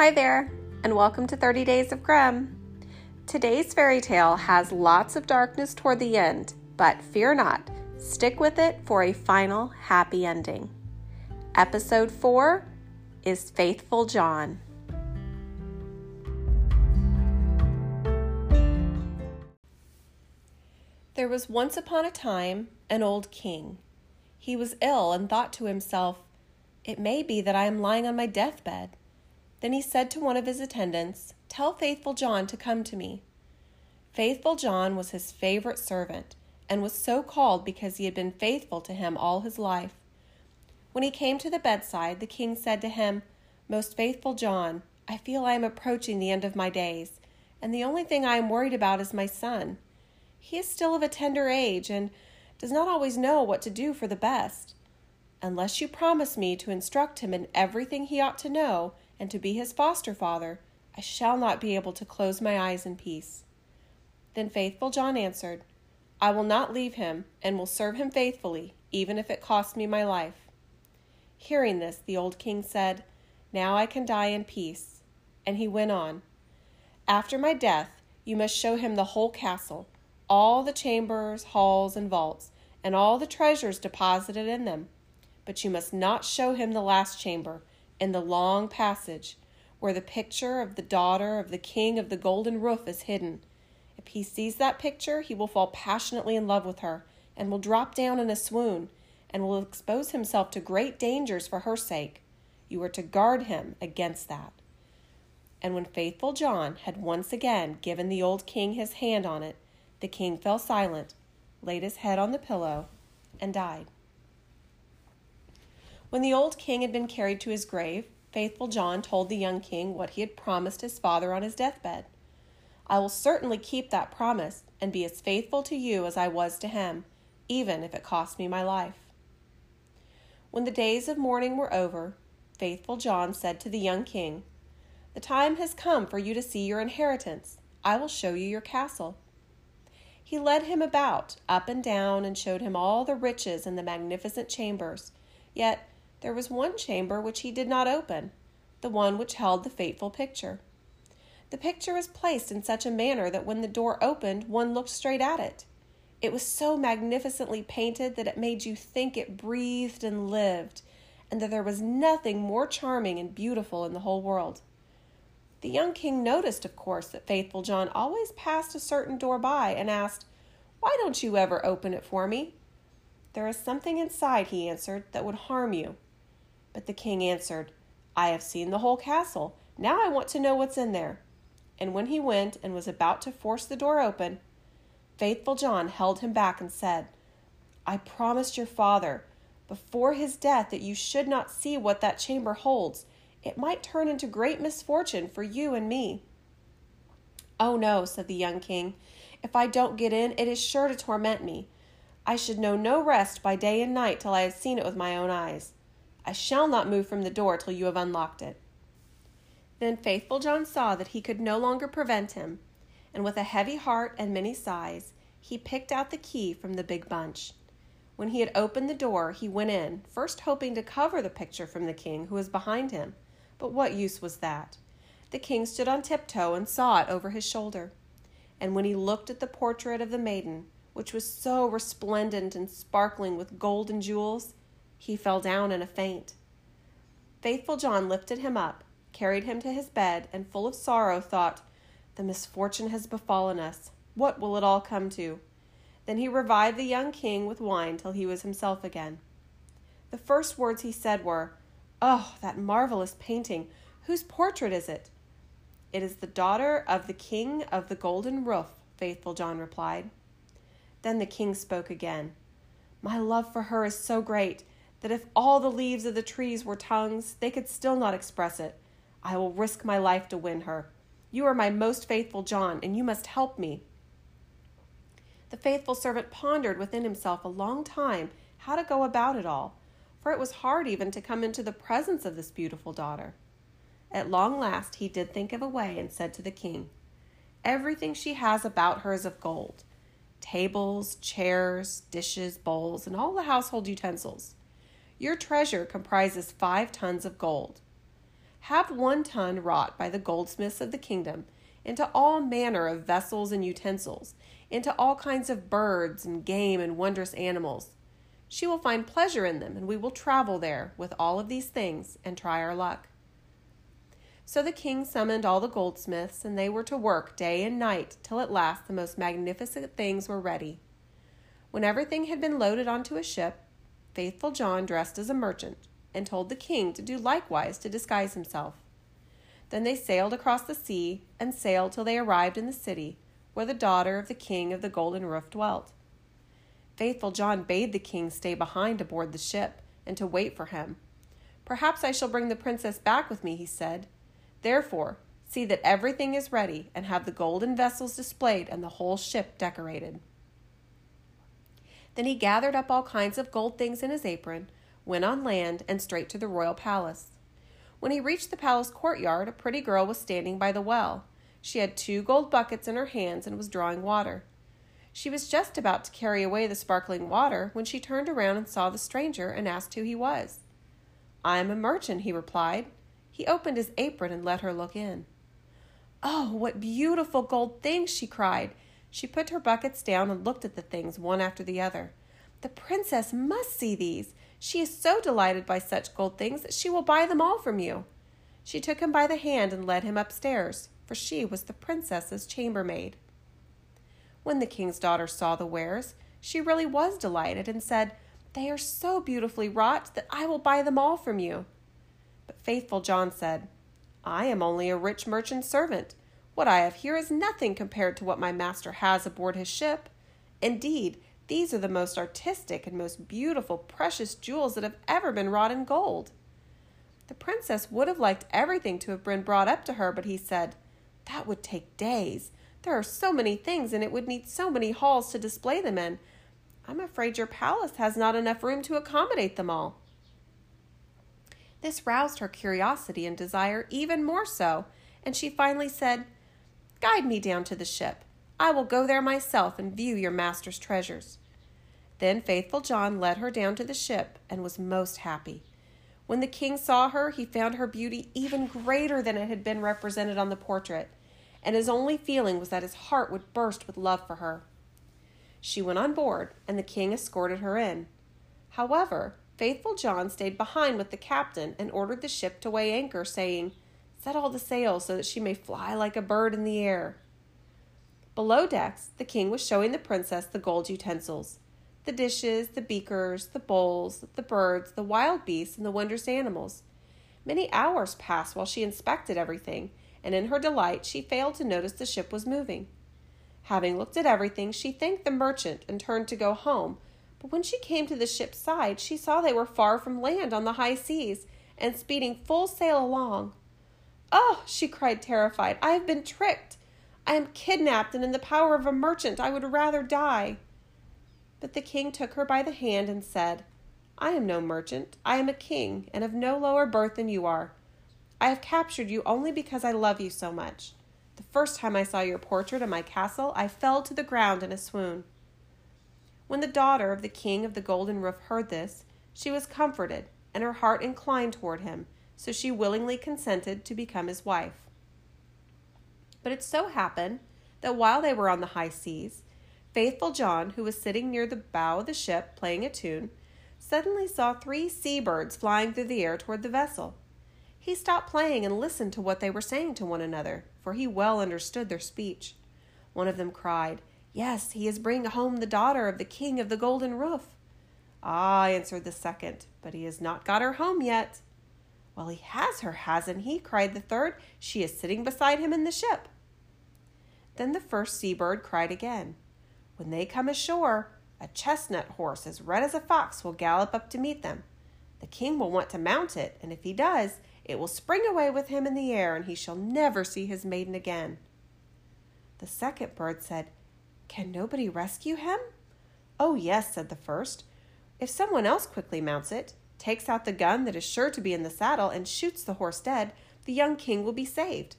Hi there, and welcome to 30 Days of Grimm. Today's fairy tale has lots of darkness toward the end, but fear not, stick with it for a final happy ending. Episode 4 is Faithful John. There was once upon a time an old king. He was ill and thought to himself, It may be that I am lying on my deathbed. Then he said to one of his attendants, Tell Faithful John to come to me. Faithful John was his favorite servant, and was so called because he had been faithful to him all his life. When he came to the bedside, the king said to him, Most faithful John, I feel I am approaching the end of my days, and the only thing I am worried about is my son. He is still of a tender age and does not always know what to do for the best. Unless you promise me to instruct him in everything he ought to know, and to be his foster father, I shall not be able to close my eyes in peace. Then faithful John answered, I will not leave him, and will serve him faithfully, even if it cost me my life. Hearing this, the old king said, Now I can die in peace. And he went on, After my death, you must show him the whole castle, all the chambers, halls, and vaults, and all the treasures deposited in them. But you must not show him the last chamber, in the long passage where the picture of the daughter of the king of the golden roof is hidden. If he sees that picture, he will fall passionately in love with her and will drop down in a swoon and will expose himself to great dangers for her sake. You are to guard him against that. And when faithful John had once again given the old king his hand on it, the king fell silent, laid his head on the pillow, and died. When the old king had been carried to his grave, faithful John told the young king what he had promised his father on his deathbed. I will certainly keep that promise and be as faithful to you as I was to him, even if it cost me my life. When the days of mourning were over, faithful John said to the young king, The time has come for you to see your inheritance. I will show you your castle. He led him about, up and down, and showed him all the riches and the magnificent chambers. Yet there was one chamber which he did not open, the one which held the fateful picture. The picture was placed in such a manner that when the door opened, one looked straight at it. It was so magnificently painted that it made you think it breathed and lived, and that there was nothing more charming and beautiful in the whole world. The young king noticed, of course, that faithful John always passed a certain door by and asked, Why don't you ever open it for me? There is something inside, he answered, that would harm you. But the king answered, I have seen the whole castle. Now I want to know what's in there. And when he went and was about to force the door open, faithful John held him back and said, I promised your father before his death that you should not see what that chamber holds. It might turn into great misfortune for you and me. Oh, no, said the young king. If I don't get in, it is sure to torment me. I should know no rest by day and night till I had seen it with my own eyes. I shall not move from the door till you have unlocked it. Then faithful John saw that he could no longer prevent him, and with a heavy heart and many sighs, he picked out the key from the big bunch. When he had opened the door, he went in, first hoping to cover the picture from the king, who was behind him. But what use was that? The king stood on tiptoe and saw it over his shoulder. And when he looked at the portrait of the maiden, which was so resplendent and sparkling with gold and jewels, he fell down in a faint. Faithful John lifted him up, carried him to his bed, and full of sorrow thought, The misfortune has befallen us. What will it all come to? Then he revived the young king with wine till he was himself again. The first words he said were, Oh, that marvelous painting! Whose portrait is it? It is the daughter of the king of the golden roof, faithful John replied. Then the king spoke again. My love for her is so great that if all the leaves of the trees were tongues, they could still not express it. I will risk my life to win her. You are my most faithful John, and you must help me. The faithful servant pondered within himself a long time how to go about it all, for it was hard even to come into the presence of this beautiful daughter. At long last he did think of a way and said to the king, Everything she has about her is of gold tables, chairs, dishes, bowls, and all the household utensils. Your treasure comprises five tons of gold. Have one ton wrought by the goldsmiths of the kingdom into all manner of vessels and utensils, into all kinds of birds and game and wondrous animals. She will find pleasure in them, and we will travel there with all of these things and try our luck. So the king summoned all the goldsmiths, and they were to work day and night till at last the most magnificent things were ready. When everything had been loaded onto a ship, faithful John dressed as a merchant and told the king to do likewise to disguise himself. Then they sailed across the sea and sailed till they arrived in the city where the daughter of the king of the golden roof dwelt. Faithful John bade the king stay behind aboard the ship and to wait for him. Perhaps I shall bring the princess back with me, he said. Therefore, see that everything is ready and have the golden vessels displayed and the whole ship decorated. Then he gathered up all kinds of gold things in his apron, went on land, and straight to the royal palace. When he reached the palace courtyard, a pretty girl was standing by the well. She had two gold buckets in her hands and was drawing water. She was just about to carry away the sparkling water when she turned around and saw the stranger and asked who he was. I am a merchant, he replied. He opened his apron and let her look in. Oh, what beautiful gold things! she cried. She put her buckets down and looked at the things one after the other. The princess must see these. She is so delighted by such gold things that she will buy them all from you. She took him by the hand and led him upstairs, for she was the princess's chambermaid. When the king's daughter saw the wares, she really was delighted and said, They are so beautifully wrought that I will buy them all from you. But faithful John said, I am only a rich merchant's servant. What I have here is nothing compared to what my master has aboard his ship. Indeed, these are the most artistic and most beautiful precious jewels that have ever been wrought in gold. The princess would have liked everything to have been brought up to her, but he said, That would take days. There are so many things, and it would need so many halls to display them in. I'm afraid your palace has not enough room to accommodate them all. This roused her curiosity and desire even more so, and she finally said, Guide me down to the ship. I will go there myself and view your master's treasures. Then faithful John led her down to the ship and was most happy. When the king saw her, he found her beauty even greater than it had been represented on the portrait and his only feeling was that his heart would burst with love for her. She went on board, and the king escorted her in. However, faithful John stayed behind with the captain and ordered the ship to weigh anchor, saying, Set all the sails so that she may fly like a bird in the air. Below decks, the king was showing the princess the gold utensils the dishes, the beakers, the bowls, the birds, the wild beasts, and the wondrous animals. Many hours passed while she inspected everything and in her delight she failed to notice the ship was moving. Having looked at everything, she thanked the merchant and turned to go home. But when she came to the ship's side, she saw they were far from land on the high seas and speeding full sail along. Oh, she cried, terrified, I have been tricked. I am kidnapped and in the power of a merchant. I would rather die. But the king took her by the hand and said, I am no merchant. I am a king, and of no lower birth than you are. I have captured you only because I love you so much. The first time I saw your portrait in my castle, I fell to the ground in a swoon. When the daughter of the king of the golden roof heard this, she was comforted, and her heart inclined toward him, so she willingly consented to become his wife. But it so happened that while they were on the high seas, faithful John, who was sitting near the bow of the ship playing a tune, suddenly saw three sea birds flying through the air toward the vessel. He stopped playing and listened to what they were saying to one another, for he well understood their speech. One of them cried, Yes, he is bringing home the daughter of the king of the golden roof. Ah, answered the second, but he has not got her home yet. Well, he has her, hasn't he? cried the third. She is sitting beside him in the ship. Then the first seabird cried again. When they come ashore, a chestnut horse as red as a fox will gallop up to meet them. The king will want to mount it, and if he does, it will spring away with him in the air, and he shall never see his maiden again. The second bird said, Can nobody rescue him? Oh, yes, said the first. If someone else quickly mounts it, takes out the gun that is sure to be in the saddle, and shoots the horse dead, the young king will be saved.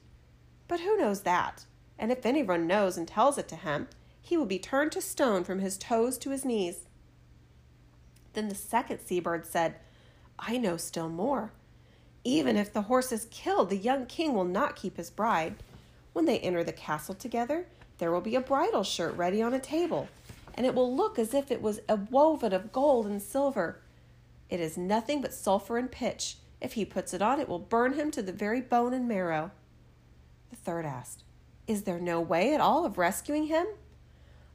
But who knows that? And if anyone knows and tells it to him, he will be turned to stone from his toes to his knees. Then the second seabird said, I know still more. Even if the horse is killed, the young king will not keep his bride. When they enter the castle together, there will be a bridal shirt ready on a table, and it will look as if it was woven of gold and silver. It is nothing but sulfur and pitch. If he puts it on, it will burn him to the very bone and marrow. The third asked, Is there no way at all of rescuing him?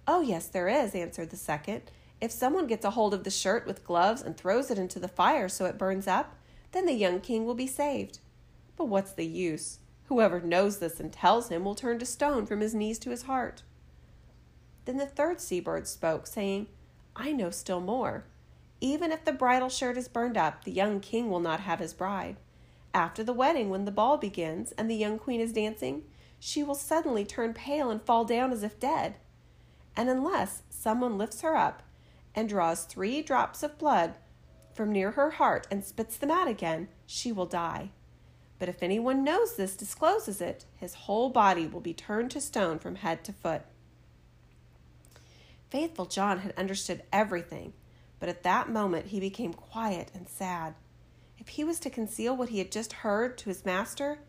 Oh, yes, there is, answered the second. If someone gets a hold of the shirt with gloves and throws it into the fire so it burns up, then the young king will be saved. But what's the use? Whoever knows this and tells him will turn to stone from his knees to his heart. Then the third seabird spoke, saying, I know still more. Even if the bridal shirt is burned up, the young king will not have his bride. After the wedding, when the ball begins and the young queen is dancing, she will suddenly turn pale and fall down as if dead. And unless someone lifts her up and draws three drops of blood from near her heart and spits them out again, she will die. But if anyone knows this, discloses it, his whole body will be turned to stone from head to foot. Faithful John had understood everything, but at that moment he became quiet and sad. If he was to conceal what he had just heard to his master,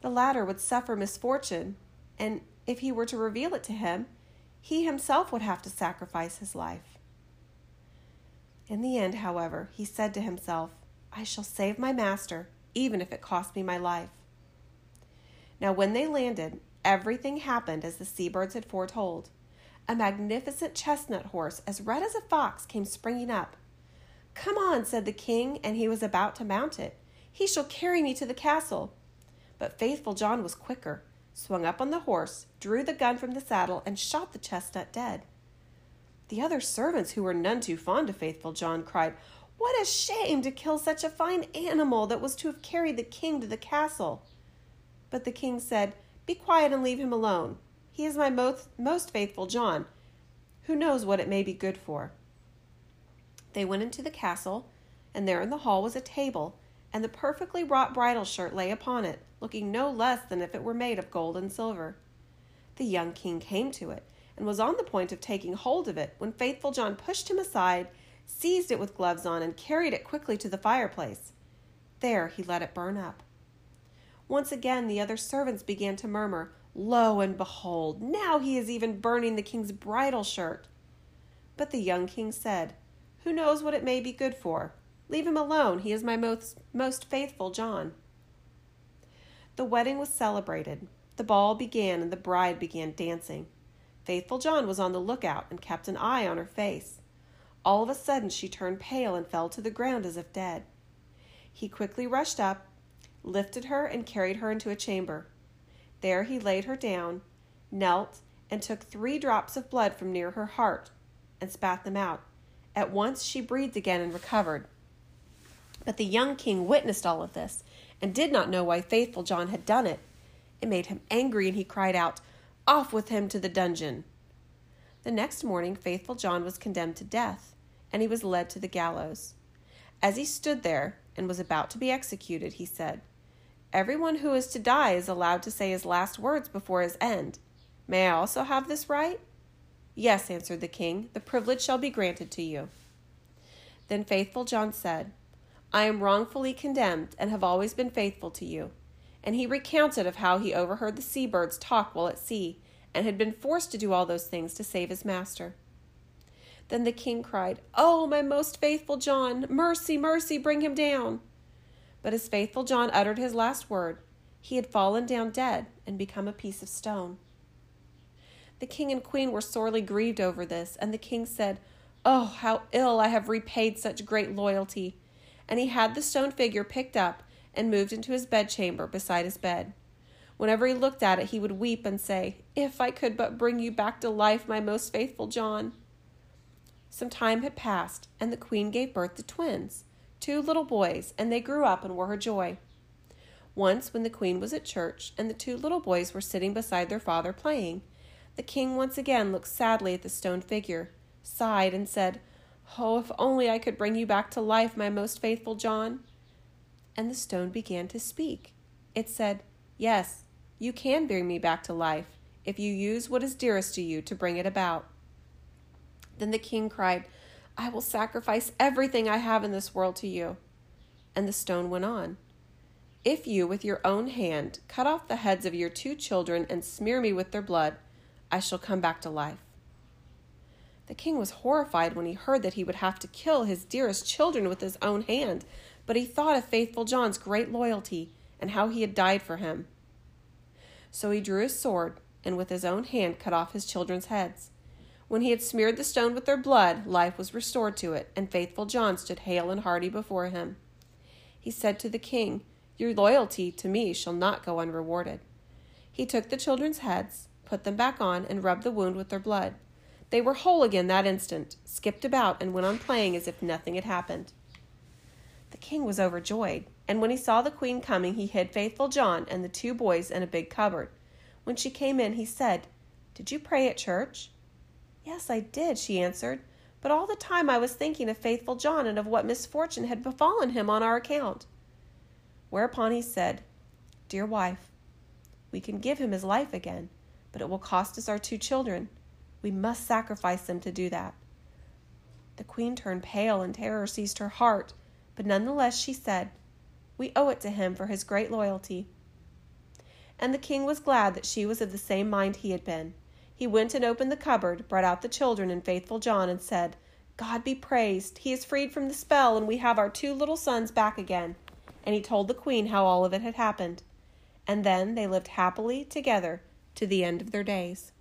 the latter would suffer misfortune, and if he were to reveal it to him, he himself would have to sacrifice his life. In the end, however, he said to himself, I shall save my master, even if it cost me my life. Now, when they landed, everything happened as the seabirds had foretold. A magnificent chestnut horse, as red as a fox, came springing up. Come on, said the king, and he was about to mount it. He shall carry me to the castle. But faithful John was quicker, swung up on the horse, drew the gun from the saddle, and shot the chestnut dead. The other servants, who were none too fond of faithful John, cried, What a shame to kill such a fine animal that was to have carried the king to the castle! But the king said, Be quiet and leave him alone. He is my most, most faithful John. Who knows what it may be good for? They went into the castle, and there in the hall was a table, and the perfectly wrought bridal shirt lay upon it, looking no less than if it were made of gold and silver. The young king came to it and was on the point of taking hold of it when faithful John pushed him aside, seized it with gloves on, and carried it quickly to the fireplace. There he let it burn up. Once again the other servants began to murmur, Lo and behold, now he is even burning the king's bridal shirt. But the young king said, Who knows what it may be good for? Leave him alone. He is my most, most faithful John. The wedding was celebrated. The ball began, and the bride began dancing. Faithful John was on the lookout and kept an eye on her face. All of a sudden she turned pale and fell to the ground as if dead. He quickly rushed up, lifted her, and carried her into a chamber. There he laid her down, knelt, and took three drops of blood from near her heart and spat them out. At once she breathed again and recovered. But the young king witnessed all of this and did not know why faithful John had done it. It made him angry, and he cried out, off with him to the dungeon. The next morning, faithful John was condemned to death, and he was led to the gallows. As he stood there and was about to be executed, he said, Everyone who is to die is allowed to say his last words before his end. May I also have this right? Yes, answered the king, the privilege shall be granted to you. Then faithful John said, I am wrongfully condemned and have always been faithful to you and he recounted of how he overheard the seabirds talk while at sea, and had been forced to do all those things to save his master. Then the king cried, Oh, my most faithful John, mercy, mercy, bring him down. But as faithful John uttered his last word, he had fallen down dead and become a piece of stone. The king and queen were sorely grieved over this, and the king said, Oh, how ill I have repaid such great loyalty. And he had the stone figure picked up and moved into his bedchamber beside his bed. Whenever he looked at it, he would weep and say, If I could but bring you back to life, my most faithful John. Some time had passed, and the queen gave birth to twins, two little boys, and they grew up and were her joy. Once, when the queen was at church, and the two little boys were sitting beside their father playing, the king once again looked sadly at the stone figure, sighed, and said, Oh, if only I could bring you back to life, my most faithful John and the stone began to speak. It said, Yes, you can bring me back to life if you use what is dearest to you to bring it about. Then the king cried, I will sacrifice everything I have in this world to you. And the stone went on. If you, with your own hand, cut off the heads of your two children and smear me with their blood, I shall come back to life. The king was horrified when he heard that he would have to kill his dearest children with his own hand, but he thought of faithful John's great loyalty and how he had died for him. So he drew his sword and with his own hand cut off his children's heads. When he had smeared the stone with their blood, life was restored to it, and faithful John stood hale and hearty before him. He said to the king, Your loyalty to me shall not go unrewarded. He took the children's heads, put them back on, and rubbed the wound with their blood. They were whole again that instant, skipped about, and went on playing as if nothing had happened. The king was overjoyed, and when he saw the queen coming, he hid faithful John and the two boys in a big cupboard. When she came in, he said, Did you pray at church? Yes, I did, she answered, but all the time I was thinking of faithful John and of what misfortune had befallen him on our account. Whereupon he said, Dear wife, we can give him his life again, but it will cost us our two children. We must sacrifice them to do that. The queen turned pale and terror seized her heart, but none the less she said, We owe it to him for his great loyalty. And the king was glad that she was of the same mind he had been. He went and opened the cupboard, brought out the children and faithful John, and said, God be praised! He is freed from the spell, and we have our two little sons back again. And he told the queen how all of it had happened. And then they lived happily together to the end of their days.